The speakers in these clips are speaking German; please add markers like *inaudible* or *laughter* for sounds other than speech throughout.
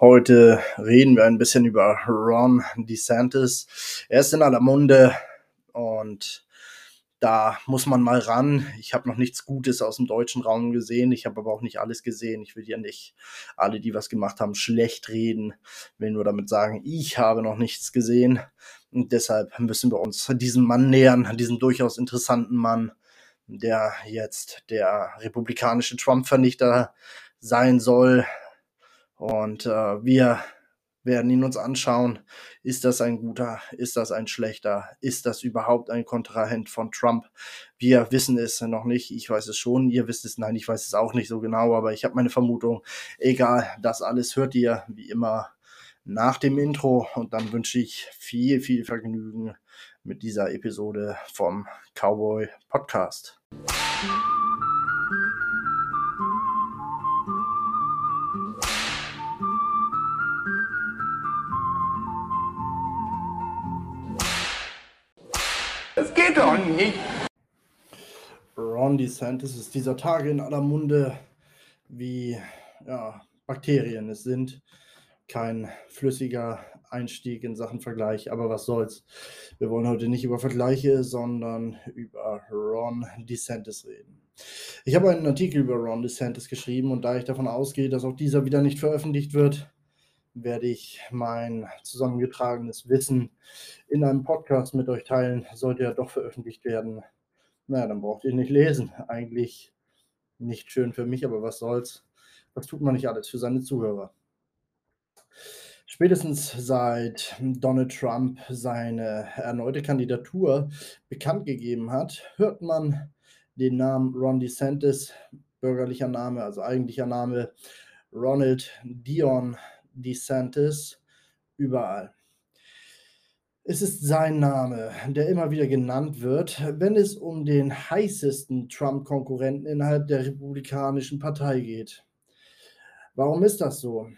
Heute reden wir ein bisschen über Ron DeSantis. Er ist in aller Munde und da muss man mal ran. Ich habe noch nichts Gutes aus dem deutschen Raum gesehen. Ich habe aber auch nicht alles gesehen. Ich will ja nicht alle, die was gemacht haben, schlecht reden. Will nur damit sagen, ich habe noch nichts gesehen. Und deshalb müssen wir uns diesem Mann nähern, diesem durchaus interessanten Mann, der jetzt der republikanische Trump-Vernichter sein soll. Und äh, wir werden ihn uns anschauen. Ist das ein guter? Ist das ein schlechter? Ist das überhaupt ein Kontrahent von Trump? Wir wissen es noch nicht. Ich weiß es schon. Ihr wisst es. Nein, ich weiß es auch nicht so genau, aber ich habe meine Vermutung. Egal, das alles hört ihr wie immer nach dem Intro und dann wünsche ich viel, viel Vergnügen mit dieser Episode vom Cowboy Podcast. Doch nicht. Ron DeSantis ist dieser Tage in aller Munde, wie ja, Bakterien es sind. Kein flüssiger Einstieg in Sachen Vergleich, aber was soll's. Wir wollen heute nicht über Vergleiche, sondern über Ron DeSantis reden. Ich habe einen Artikel über Ron DeSantis geschrieben und da ich davon ausgehe, dass auch dieser wieder nicht veröffentlicht wird, werde ich mein zusammengetragenes Wissen in einem Podcast mit euch teilen. Sollte er doch veröffentlicht werden, naja, dann braucht ihr nicht lesen. Eigentlich nicht schön für mich, aber was soll's. Was tut man nicht alles für seine Zuhörer? Spätestens seit Donald Trump seine erneute Kandidatur bekannt gegeben hat, hört man den Namen Ron DeSantis, bürgerlicher Name, also eigentlicher Name Ronald Dion DeSantis überall. Es ist sein Name, der immer wieder genannt wird, wenn es um den heißesten Trump-Konkurrenten innerhalb der Republikanischen Partei geht. Warum ist das so?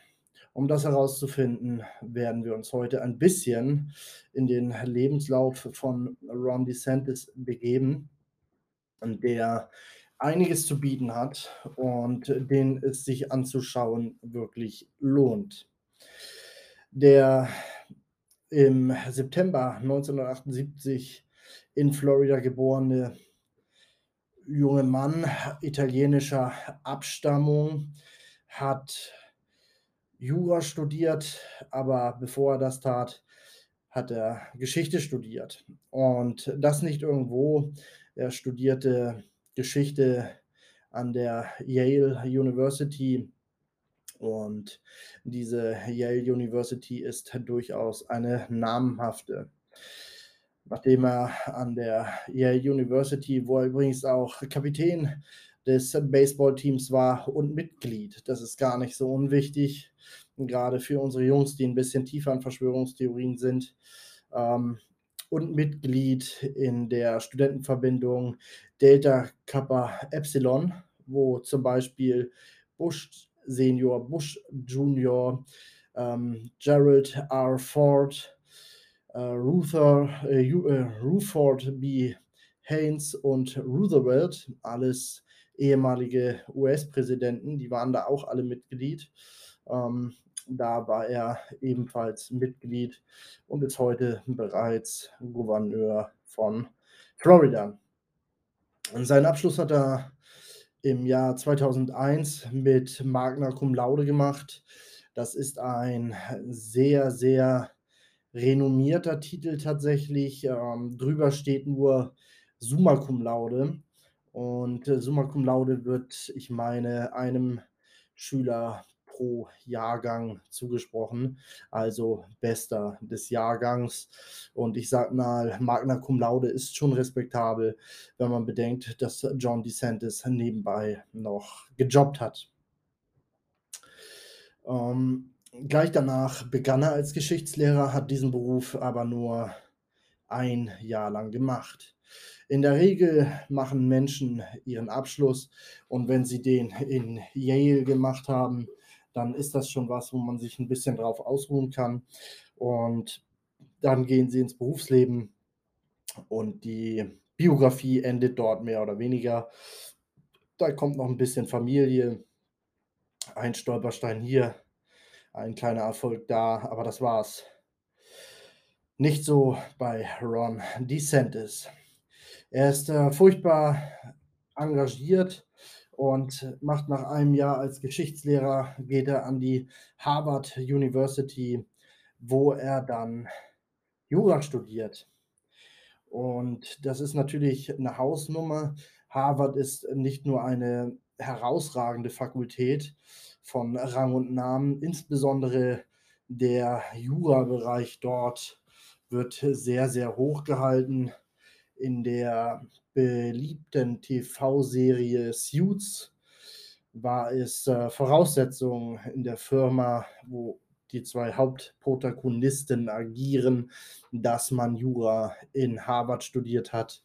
Um das herauszufinden, werden wir uns heute ein bisschen in den Lebenslauf von Ron DeSantis begeben, der einiges zu bieten hat und den es sich anzuschauen wirklich lohnt. Der im September 1978 in Florida geborene junge Mann italienischer Abstammung hat Jura studiert, aber bevor er das tat, hat er Geschichte studiert. Und das nicht irgendwo. Er studierte Geschichte an der Yale University. Und diese Yale University ist durchaus eine namhafte. Nachdem er an der Yale University, wo er übrigens auch Kapitän des Baseballteams war und Mitglied, das ist gar nicht so unwichtig, gerade für unsere Jungs, die ein bisschen tiefer an Verschwörungstheorien sind, ähm, und Mitglied in der Studentenverbindung Delta Kappa Epsilon, wo zum Beispiel Bush Senior, Bush Junior, ähm, Gerald R. Ford, äh, Ruther, äh, äh, Rutherford B. Haynes und Roosevelt, alles ehemalige US-Präsidenten, die waren da auch alle Mitglied. Ähm, da war er ebenfalls Mitglied und ist heute bereits Gouverneur von Florida. Seinen Abschluss hat er im Jahr 2001 mit Magna Cum Laude gemacht. Das ist ein sehr, sehr renommierter Titel tatsächlich. Ähm, drüber steht nur Summa Cum Laude. Und äh, Summa Cum Laude wird, ich meine, einem Schüler pro Jahrgang zugesprochen, also bester des Jahrgangs. Und ich sage mal, Magna Cum Laude ist schon respektabel, wenn man bedenkt, dass John DeSantis nebenbei noch gejobbt hat. Ähm, gleich danach begann er als Geschichtslehrer, hat diesen Beruf aber nur ein Jahr lang gemacht. In der Regel machen Menschen ihren Abschluss und wenn sie den in Yale gemacht haben, dann ist das schon was, wo man sich ein bisschen drauf ausruhen kann. Und dann gehen sie ins Berufsleben und die Biografie endet dort mehr oder weniger. Da kommt noch ein bisschen Familie, ein Stolperstein hier, ein kleiner Erfolg da, aber das war's. Nicht so bei Ron DeSantis. Er ist äh, furchtbar engagiert und macht nach einem Jahr als Geschichtslehrer, geht er an die Harvard University, wo er dann Jura studiert. Und das ist natürlich eine Hausnummer. Harvard ist nicht nur eine herausragende Fakultät von Rang und Namen, insbesondere der Jura-Bereich dort wird sehr, sehr hoch gehalten. In der beliebten TV-Serie Suits war es äh, Voraussetzung in der Firma, wo die zwei Hauptprotagonisten agieren, dass man Jura in Harvard studiert hat.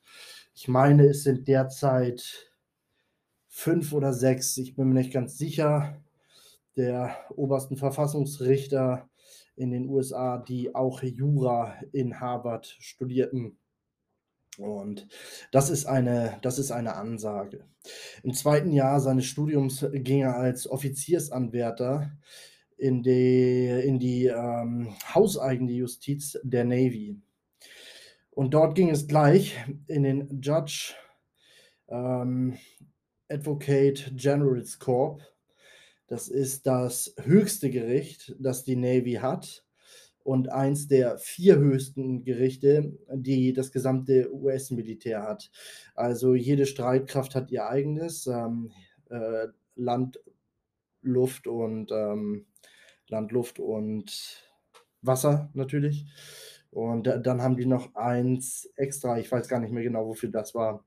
Ich meine, es sind derzeit fünf oder sechs, ich bin mir nicht ganz sicher, der obersten Verfassungsrichter in den USA, die auch Jura in Harvard studierten. Und das ist eine, das ist eine Ansage. Im zweiten Jahr seines Studiums ging er als Offiziersanwärter in die, in die ähm, hauseigene Justiz der Navy. Und dort ging es gleich in den Judge ähm, Advocate General's Corp. Das ist das höchste Gericht, das die Navy hat und eins der vier höchsten Gerichte, die das gesamte US-Militär hat. Also jede Streitkraft hat ihr eigenes ähm, äh, Land, Luft und ähm, Land, Luft und Wasser natürlich. Und dann haben die noch eins extra, ich weiß gar nicht mehr genau, wofür das war.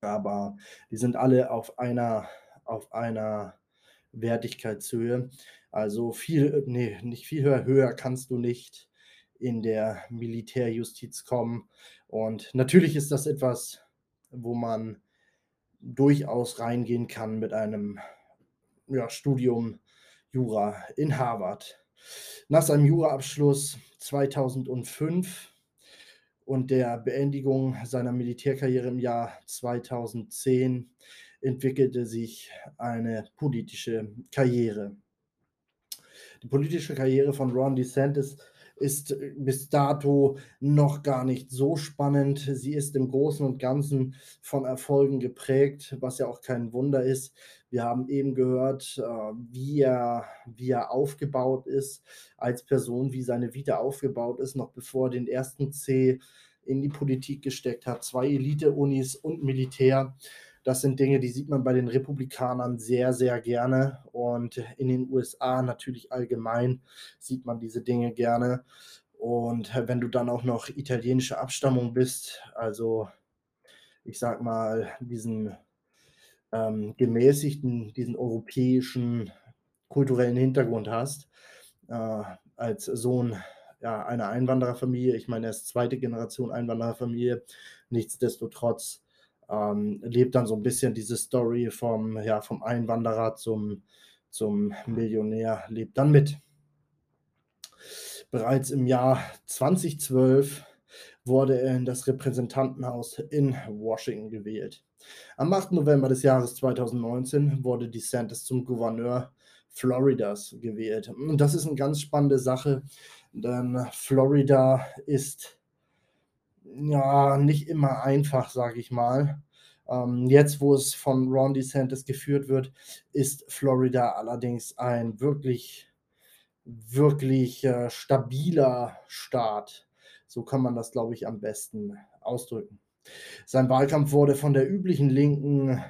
Aber die sind alle auf einer, auf einer Wertigkeitshöhe. Also viel, nee, nicht viel höher, höher kannst du nicht in der Militärjustiz kommen. Und natürlich ist das etwas, wo man durchaus reingehen kann mit einem ja, Studium Jura in Harvard. Nach seinem Juraabschluss 2005 und der Beendigung seiner Militärkarriere im Jahr 2010 entwickelte sich eine politische Karriere. Die politische Karriere von Ron DeSantis ist äh, bis dato noch gar nicht so spannend. Sie ist im Großen und Ganzen von Erfolgen geprägt, was ja auch kein Wunder ist. Wir haben eben gehört, äh, wie er, wie er aufgebaut ist als Person, wie seine Vita aufgebaut ist, noch bevor er den ersten C in die Politik gesteckt hat. Zwei Elite-Unis und Militär. Das sind Dinge, die sieht man bei den Republikanern sehr, sehr gerne. Und in den USA natürlich allgemein sieht man diese Dinge gerne. Und wenn du dann auch noch italienische Abstammung bist, also ich sag mal, diesen ähm, gemäßigten, diesen europäischen kulturellen Hintergrund hast, äh, als Sohn ja, einer Einwandererfamilie, ich meine, er ist zweite Generation Einwandererfamilie, nichtsdestotrotz ähm, lebt dann so ein bisschen diese Story vom, ja, vom Einwanderer zum, zum Millionär, lebt dann mit. Bereits im Jahr 2012 wurde er in das Repräsentantenhaus in Washington gewählt. Am 8. November des Jahres 2019 wurde DeSantis zum Gouverneur Floridas gewählt. Und das ist eine ganz spannende Sache, denn Florida ist ja, nicht immer einfach, sage ich mal. Ähm, jetzt, wo es von Ron DeSantis geführt wird, ist Florida allerdings ein wirklich, wirklich äh, stabiler Staat. So kann man das, glaube ich, am besten ausdrücken. Sein Wahlkampf wurde von der üblichen linken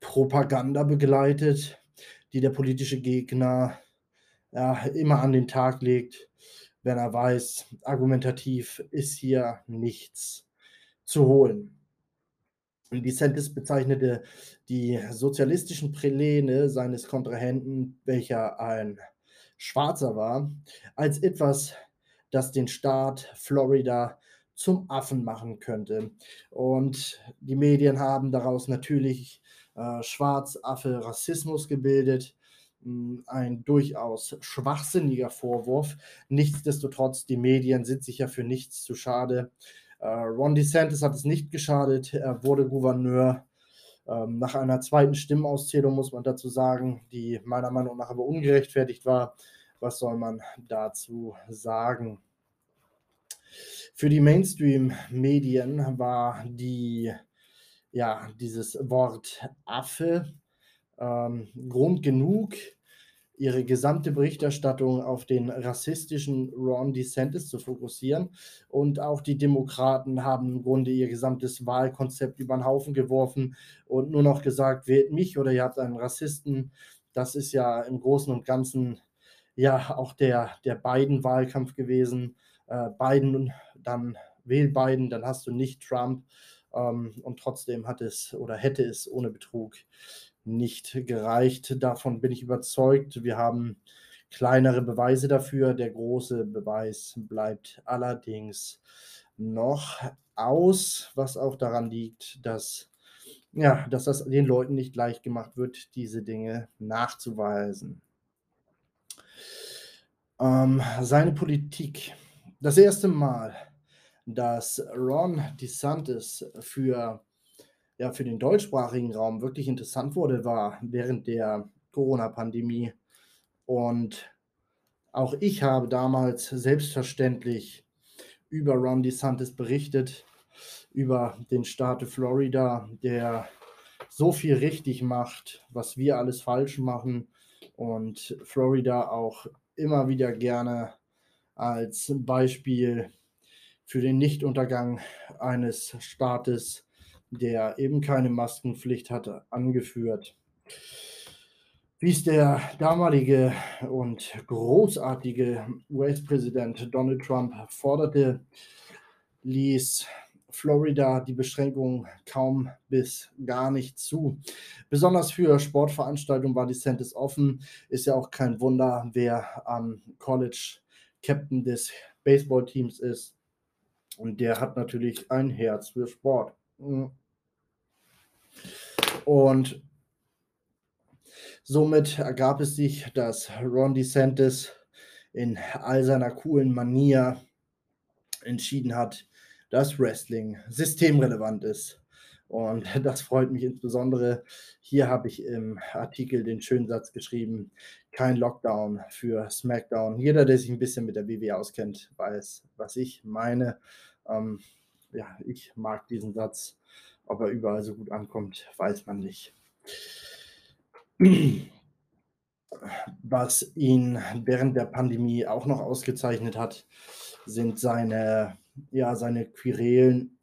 Propaganda begleitet, die der politische Gegner ja, immer an den Tag legt wenn er weiß, argumentativ ist hier nichts zu holen. DeSantis bezeichnete die sozialistischen Pläne seines Kontrahenten, welcher ein Schwarzer war, als etwas, das den Staat Florida zum Affen machen könnte. Und die Medien haben daraus natürlich äh, Schwarzaffe Rassismus gebildet ein durchaus schwachsinniger Vorwurf. Nichtsdestotrotz, die Medien sind sich ja für nichts zu schade. Äh, Ron DeSantis hat es nicht geschadet. Er wurde Gouverneur. Ähm, nach einer zweiten Stimmauszählung muss man dazu sagen, die meiner Meinung nach aber ungerechtfertigt war, was soll man dazu sagen? Für die Mainstream-Medien war die, ja, dieses Wort Affe ähm, Grund genug, ihre gesamte Berichterstattung auf den rassistischen Ron DeSantis zu fokussieren. Und auch die Demokraten haben im Grunde ihr gesamtes Wahlkonzept über den Haufen geworfen und nur noch gesagt, wählt mich oder ihr habt einen Rassisten. Das ist ja im Großen und Ganzen ja auch der, der Biden-Wahlkampf gewesen. Äh, Biden, dann wähl Biden, dann hast du nicht Trump. Ähm, und trotzdem hat es oder hätte es ohne Betrug nicht gereicht. Davon bin ich überzeugt. Wir haben kleinere Beweise dafür. Der große Beweis bleibt allerdings noch aus, was auch daran liegt, dass, ja, dass das den Leuten nicht leicht gemacht wird, diese Dinge nachzuweisen. Ähm, seine Politik. Das erste Mal, dass Ron DeSantis für ja für den deutschsprachigen Raum wirklich interessant wurde, war während der Corona-Pandemie. Und auch ich habe damals selbstverständlich über Ron DeSantis berichtet, über den Staat Florida, der so viel richtig macht, was wir alles falsch machen und Florida auch immer wieder gerne als Beispiel für den Nichtuntergang eines Staates der eben keine Maskenpflicht hatte, angeführt. Wie es der damalige und großartige US-Präsident Donald Trump forderte, ließ Florida die Beschränkungen kaum bis gar nicht zu. Besonders für Sportveranstaltungen war die Centis offen. Ist ja auch kein Wunder, wer am College Captain des Baseballteams ist. Und der hat natürlich ein Herz für Sport. Mhm. Und somit ergab es sich, dass Ron DeSantis in all seiner coolen Manier entschieden hat, dass Wrestling systemrelevant ist. Und *laughs* das freut mich insbesondere. Hier habe ich im Artikel den schönen Satz geschrieben, kein Lockdown für SmackDown. Jeder, der sich ein bisschen mit der WWE auskennt, weiß, was ich meine. Ähm, ja, ich mag diesen Satz. Ob er überall so gut ankommt, weiß man nicht. Was ihn während der Pandemie auch noch ausgezeichnet hat, sind seine, ja, seine Querelen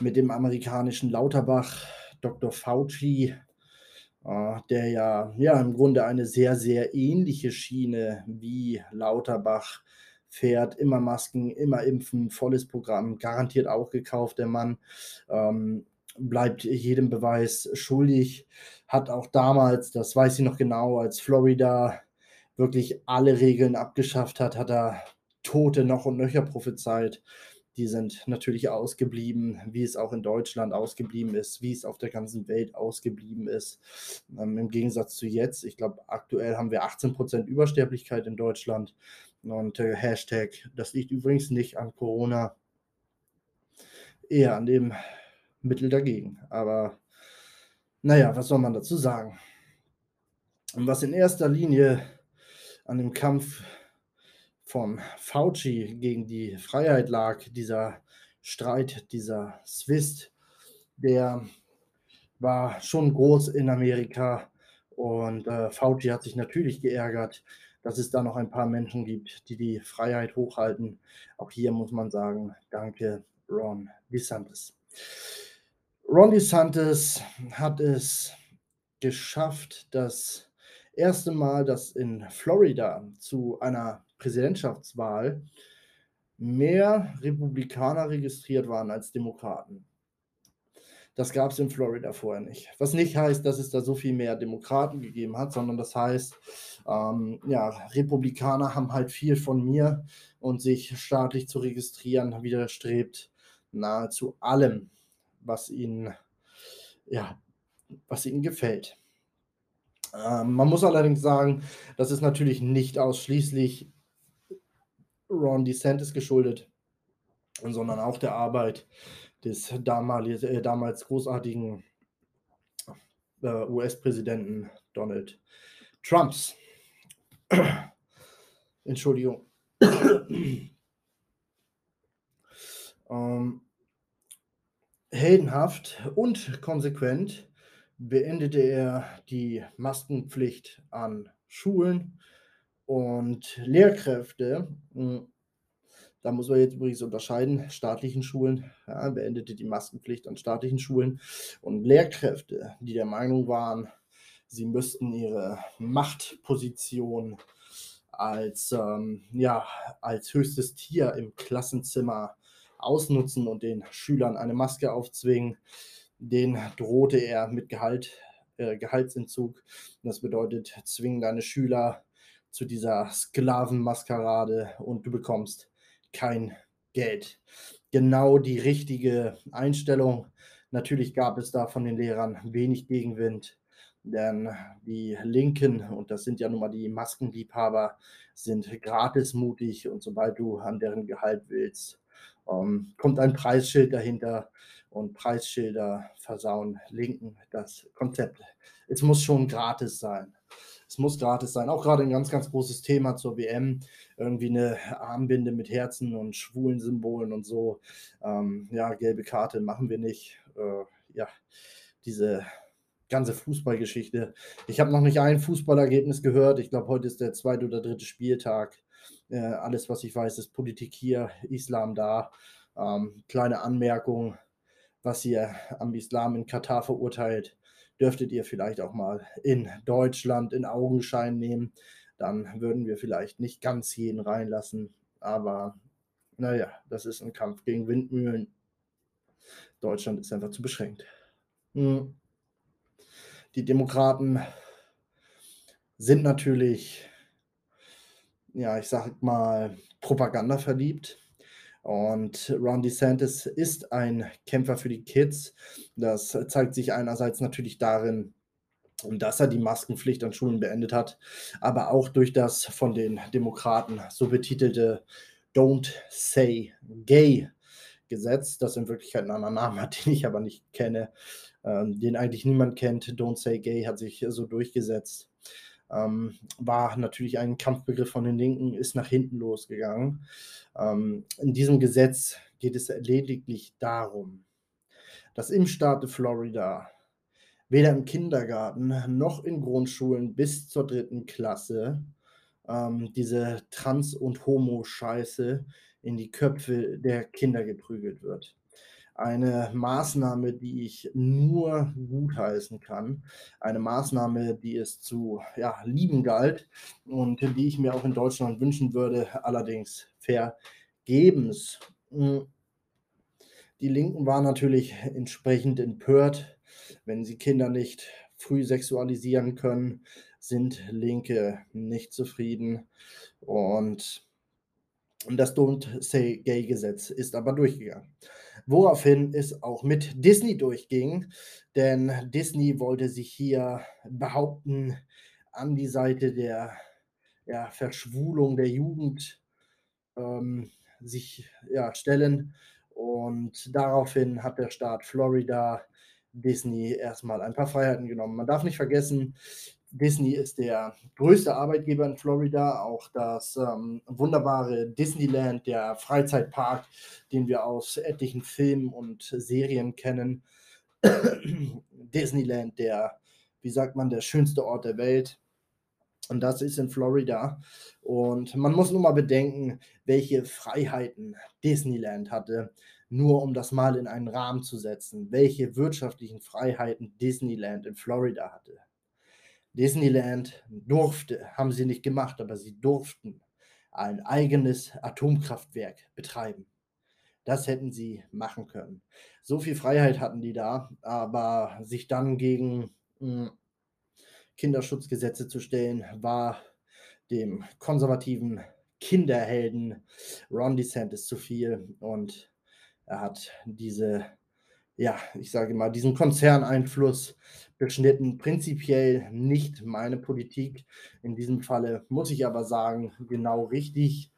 mit dem amerikanischen Lauterbach, Dr. Fauci, äh, der ja, ja im Grunde eine sehr, sehr ähnliche Schiene wie Lauterbach fährt, immer Masken, immer impfen, volles Programm, garantiert auch gekauft, der Mann. Ähm, bleibt jedem Beweis schuldig, hat auch damals, das weiß ich noch genau, als Florida wirklich alle Regeln abgeschafft hat, hat er Tote noch und nöcher prophezeit. Die sind natürlich ausgeblieben, wie es auch in Deutschland ausgeblieben ist, wie es auf der ganzen Welt ausgeblieben ist. Ähm, Im Gegensatz zu jetzt, ich glaube, aktuell haben wir 18% Übersterblichkeit in Deutschland. Und äh, Hashtag, das liegt übrigens nicht an Corona, eher an dem Mittel dagegen. Aber naja, was soll man dazu sagen? Und was in erster Linie an dem Kampf von Fauci gegen die Freiheit lag, dieser Streit, dieser Zwist, der war schon groß in Amerika und äh, Fauci hat sich natürlich geärgert, dass es da noch ein paar Menschen gibt, die die Freiheit hochhalten. Auch hier muss man sagen, danke Ron DeSantis. Ron DeSantis hat es geschafft, das erste Mal, dass in Florida zu einer Präsidentschaftswahl mehr Republikaner registriert waren als Demokraten. Das gab es in Florida vorher nicht. Was nicht heißt, dass es da so viel mehr Demokraten gegeben hat, sondern das heißt, ähm, ja, Republikaner haben halt viel von mir und sich staatlich zu registrieren widerstrebt nahezu allem, was ihnen, ja, was ihnen gefällt. Ähm, man muss allerdings sagen, das ist natürlich nicht ausschließlich Ron DeSantis geschuldet, sondern auch der Arbeit des damalig, äh, damals großartigen äh, US-Präsidenten Donald Trumps. *clears throat* Entschuldigung. *clears throat* ähm, heldenhaft und konsequent beendete er die Maskenpflicht an Schulen und Lehrkräfte. Hm, da muss man jetzt übrigens unterscheiden, staatlichen Schulen, ja, beendete die Maskenpflicht an staatlichen Schulen und Lehrkräfte, die der Meinung waren, sie müssten ihre Machtposition als, ähm, ja, als höchstes Tier im Klassenzimmer ausnutzen und den Schülern eine Maske aufzwingen. Den drohte er mit Gehalt, äh, Gehaltsentzug. Das bedeutet, zwingen deine Schüler zu dieser Sklavenmaskerade und du bekommst kein Geld. Genau die richtige Einstellung. Natürlich gab es da von den Lehrern wenig Gegenwind. Denn die Linken, und das sind ja nun mal die Maskenliebhaber, sind gratismutig und sobald du an deren Gehalt willst, ähm, kommt ein Preisschild dahinter und Preisschilder versauen Linken das Konzept. Es muss schon gratis sein. Es muss gratis sein. Auch gerade ein ganz, ganz großes Thema zur WM. Irgendwie eine Armbinde mit Herzen und schwulen Symbolen und so. Ähm, ja, gelbe Karte machen wir nicht. Äh, ja, diese ganze Fußballgeschichte. Ich habe noch nicht ein Fußballergebnis gehört. Ich glaube, heute ist der zweite oder dritte Spieltag. Äh, alles, was ich weiß, ist Politik hier, Islam da. Ähm, kleine Anmerkung, was ihr am Islam in Katar verurteilt, dürftet ihr vielleicht auch mal in Deutschland in Augenschein nehmen. Dann würden wir vielleicht nicht ganz jeden reinlassen. Aber naja, das ist ein Kampf gegen Windmühlen. Deutschland ist einfach zu beschränkt. Hm. Die Demokraten sind natürlich, ja, ich sag mal, Propaganda verliebt. Und Ron DeSantis ist ein Kämpfer für die Kids. Das zeigt sich einerseits natürlich darin, dass er die Maskenpflicht an Schulen beendet hat, aber auch durch das von den Demokraten so betitelte Don't Say Gay Gesetz, das in Wirklichkeit einen anderen Namen hat, *laughs* den ich aber nicht kenne ähm, den eigentlich niemand kennt. Don't Say Gay hat sich so durchgesetzt. Ähm, war natürlich ein Kampfbegriff von den Linken, ist nach hinten losgegangen. Ähm, in diesem Gesetz geht es lediglich darum, dass im Staate Florida weder im Kindergarten noch in Grundschulen bis zur dritten Klasse ähm, diese Trans- und Homo-Scheiße in die Köpfe der Kinder geprügelt wird eine Maßnahme, die ich nur gutheißen kann. Eine Maßnahme, die es zu ja, lieben galt und die ich mir auch in Deutschland wünschen würde, allerdings vergebens. Hm. Die Linken waren natürlich entsprechend empört, wenn sie Kinder nicht früh sexualisieren können, sind Linke nicht zufrieden und das Don't Say Gay Gesetz ist aber durchgegangen woraufhin es auch mit Disney durchging, denn Disney wollte sich hier behaupten an die Seite der ja, Verschwulung der Jugend ähm, sich ja, stellen. Und daraufhin hat der Staat Florida Disney erstmal ein paar Freiheiten genommen. Man darf nicht vergessen, Disney ist der größte Arbeitgeber in Florida, auch das ähm, wunderbare Disneyland, der Freizeitpark, den wir aus etlichen Filmen und Serien kennen. *clears throat* Disneyland, der, wie sagt man, der schönste Ort der Welt. Und das ist in Florida. Und man muss nur mal bedenken, welche Freiheiten Disneyland hatte, nur um das mal in einen Rahmen zu setzen, welche wirtschaftlichen Freiheiten Disneyland in Florida hatte. Disneyland durfte, haben sie nicht gemacht, aber sie durften ein eigenes Atomkraftwerk betreiben. Das hätten sie machen können. So viel Freiheit hatten die da, aber sich dann gegen hm, Kinderschutzgesetze zu stellen, war dem konservativen Kinderhelden Ron DeSantis zu viel und er hat diese ja, ich sage mal, diesen Konzerneinfluss beschnitten. Prinzipiell nicht meine Politik. In diesem Falle muss ich aber sagen, genau richtig.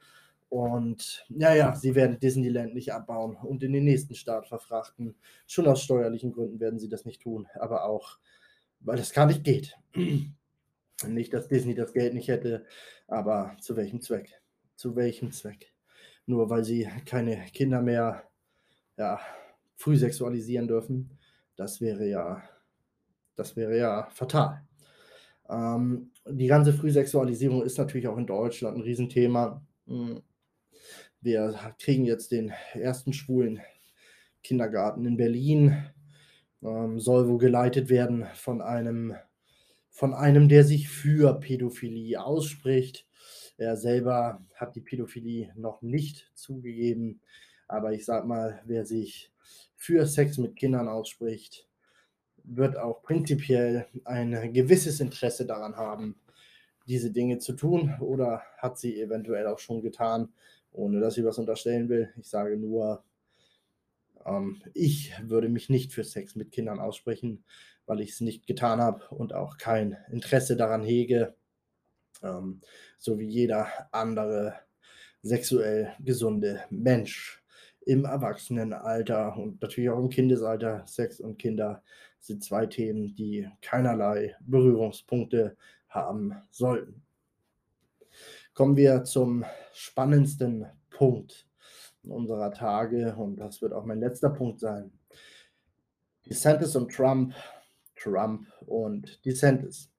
Und ja, ja, sie werden Disneyland nicht abbauen und in den nächsten Staat verfrachten. Schon aus steuerlichen Gründen werden sie das nicht tun, aber auch, weil das gar nicht geht. *clears throat* Nicht, dass Disney das Geld nicht hätte, aber zu welchem Zweck? Zu welchem Zweck? Nur weil sie keine Kinder mehr ja, früh sexualisieren dürfen, das wäre ja, das wäre ja fatal. Ähm, die ganze Frühsexualisierung ist natürlich auch in Deutschland ein Riesenthema. Hm. Wir kriegen jetzt den ersten schwulen Kindergarten in Berlin. Ähm, soll wohl geleitet werden von einem, von einem, der sich für Pädophilie ausspricht. Er selber hat die Pädophilie noch nicht zugegeben. Aber ich sag mal, wer sich für Sex mit Kindern ausspricht, wird auch prinzipiell ein gewisses Interesse daran haben, diese Dinge zu tun oder hat sie eventuell auch schon getan, ohne dass ich was unterstellen will. Ich sage nur, ähm, ich würde mich nicht für Sex mit Kindern aussprechen, weil ich es nicht getan habe und auch kein Interesse daran hege, ähm, so wie jeder andere sexuell gesunde Mensch im Erwachsenenalter und natürlich auch im Kindesalter. Sex und Kinder sind zwei Themen, die keinerlei Berührungspunkte haben sollten. Kommen wir zum spannendsten Punkt unserer Tage und das wird auch mein letzter Punkt sein. DeSantis und Trump, Trump und DeSantis.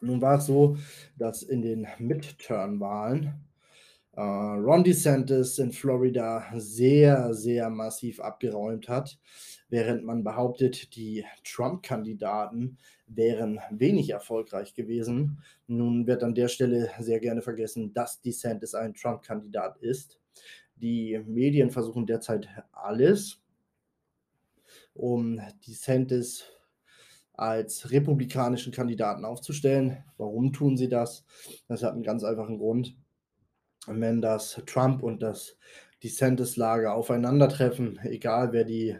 Nun war es so, dass in den Midterm-Wahlen Ron DeSantis in Florida sehr, sehr massiv abgeräumt hat, während man behauptet, die Trump-Kandidaten wären wenig erfolgreich gewesen. Nun wird an der Stelle sehr gerne vergessen, dass DeSantis ein Trump-Kandidat ist. Die Medien versuchen derzeit alles, um DeSantis als republikanischen Kandidaten aufzustellen. Warum tun sie das? Das hat einen ganz einfachen Grund wenn das Trump und das DeSantis-Lager aufeinandertreffen, egal wer die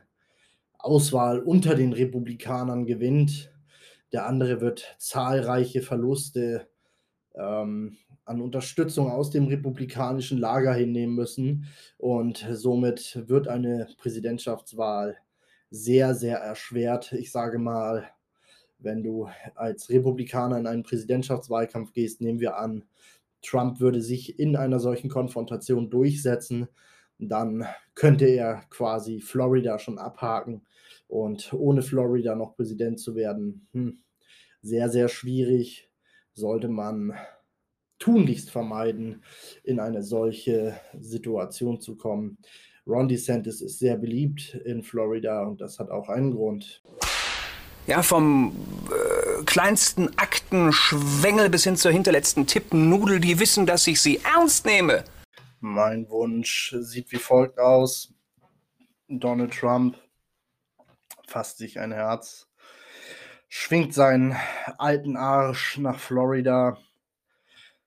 Auswahl unter den Republikanern gewinnt, der andere wird zahlreiche Verluste ähm, an Unterstützung aus dem republikanischen Lager hinnehmen müssen. Und somit wird eine Präsidentschaftswahl sehr, sehr erschwert. Ich sage mal, wenn du als Republikaner in einen Präsidentschaftswahlkampf gehst, nehmen wir an, Trump würde sich in einer solchen Konfrontation durchsetzen, dann könnte er quasi Florida schon abhaken und ohne Florida noch Präsident zu werden, hm, sehr, sehr schwierig, sollte man tunlichst vermeiden, in eine solche Situation zu kommen. Ron DeSantis ist sehr beliebt in Florida und das hat auch einen Grund. Ja, vom äh, kleinsten Aktenschwengel bis hin zur hinterletzten Tippennudel, die wissen, dass ich sie ernst nehme. Mein Wunsch sieht wie folgt aus. Donald Trump fasst sich ein Herz, schwingt seinen alten Arsch nach Florida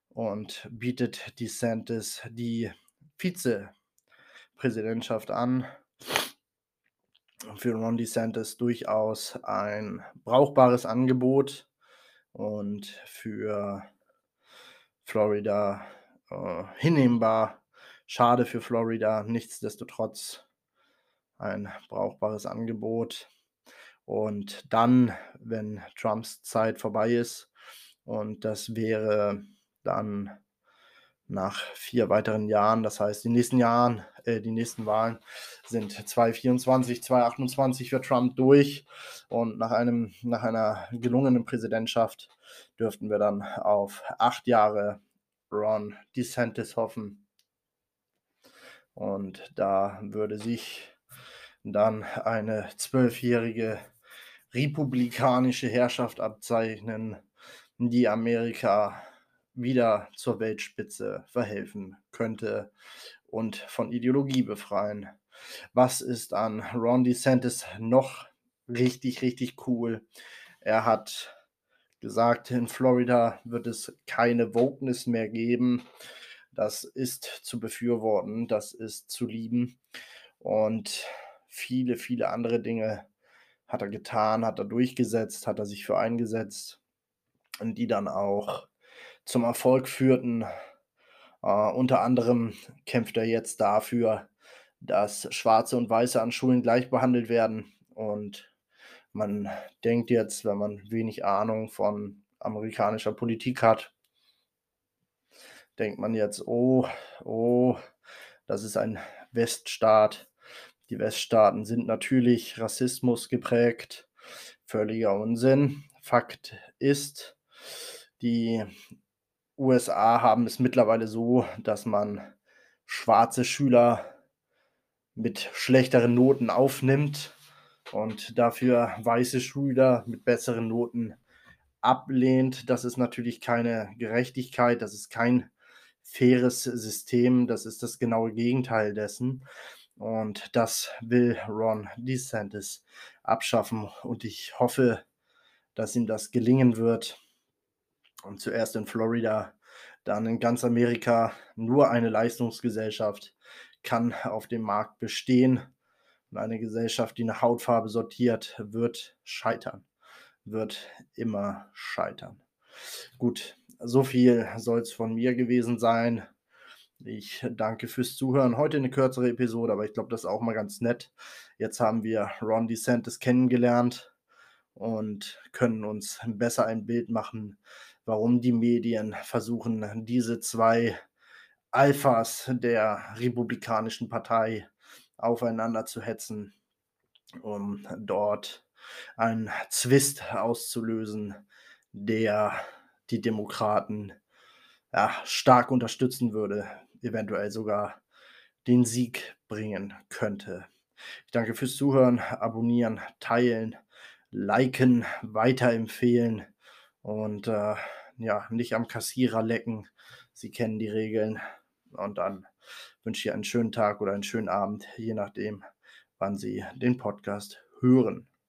und bietet DeSantis die Vizepräsidentschaft an für Ron DeSantis durchaus ein brauchbares Angebot und für Florida äh, hinnehmbar. Schade für Florida, nichtsdestotrotz ein brauchbares Angebot. Und dann, wenn Trumps Zeit vorbei ist, und das wäre dann nach vier weiteren Jahren. Das heißt, die nächsten Jahren, äh, die nächsten Wahlen sind 2024, 2028 für Trump durch. Und nach, einem, nach einer gelungenen Präsidentschaft dürften wir dann auf acht Jahre Ron DeSantis hoffen. Und da würde sich dann eine zwölfjährige republikanische Herrschaft abzeichnen, die Amerika wieder zur Weltspitze verhelfen könnte und von Ideologie befreien. Was ist an Ron DeSantis noch richtig, richtig cool? Er hat gesagt, in Florida wird es keine Wokeness mehr geben. Das ist zu befürworten, das ist zu lieben. Und viele, viele andere Dinge hat er getan, hat er durchgesetzt, hat er sich für eingesetzt und die dann auch zum Erfolg führten. Äh, unter anderem kämpft er jetzt dafür, dass Schwarze und Weiße an Schulen gleich behandelt werden. Und man denkt jetzt, wenn man wenig Ahnung von amerikanischer Politik hat, denkt man jetzt, oh, oh, das ist ein Weststaat. Die Weststaaten sind natürlich Rassismus geprägt. Völliger Unsinn. Fakt ist, die USA haben es mittlerweile so, dass man schwarze Schüler mit schlechteren Noten aufnimmt und dafür weiße Schüler mit besseren Noten ablehnt. Das ist natürlich keine Gerechtigkeit, das ist kein faires System, das ist das genaue Gegenteil dessen. Und das will Ron DeSantis abschaffen. Und ich hoffe, dass ihm das gelingen wird. Und zuerst in Florida, dann in ganz Amerika. Nur eine Leistungsgesellschaft kann auf dem Markt bestehen. Und eine Gesellschaft, die nach Hautfarbe sortiert, wird scheitern. Wird immer scheitern. Gut, so viel soll es von mir gewesen sein. Ich danke fürs Zuhören. Heute eine kürzere Episode, aber ich glaube, das ist auch mal ganz nett. Jetzt haben wir Ron DeSantis kennengelernt und können uns besser ein Bild machen, warum die Medien versuchen, diese zwei Alphas der Republikanischen Partei aufeinander zu hetzen, um dort einen Zwist auszulösen, der die Demokraten ja, stark unterstützen würde, eventuell sogar den Sieg bringen könnte. Ich danke fürs Zuhören, abonnieren, teilen, liken, weiterempfehlen und äh, ja, nicht am Kassierer lecken. Sie kennen die Regeln. Und dann wünsche ich einen schönen Tag oder einen schönen Abend, je nachdem, wann Sie den Podcast hören.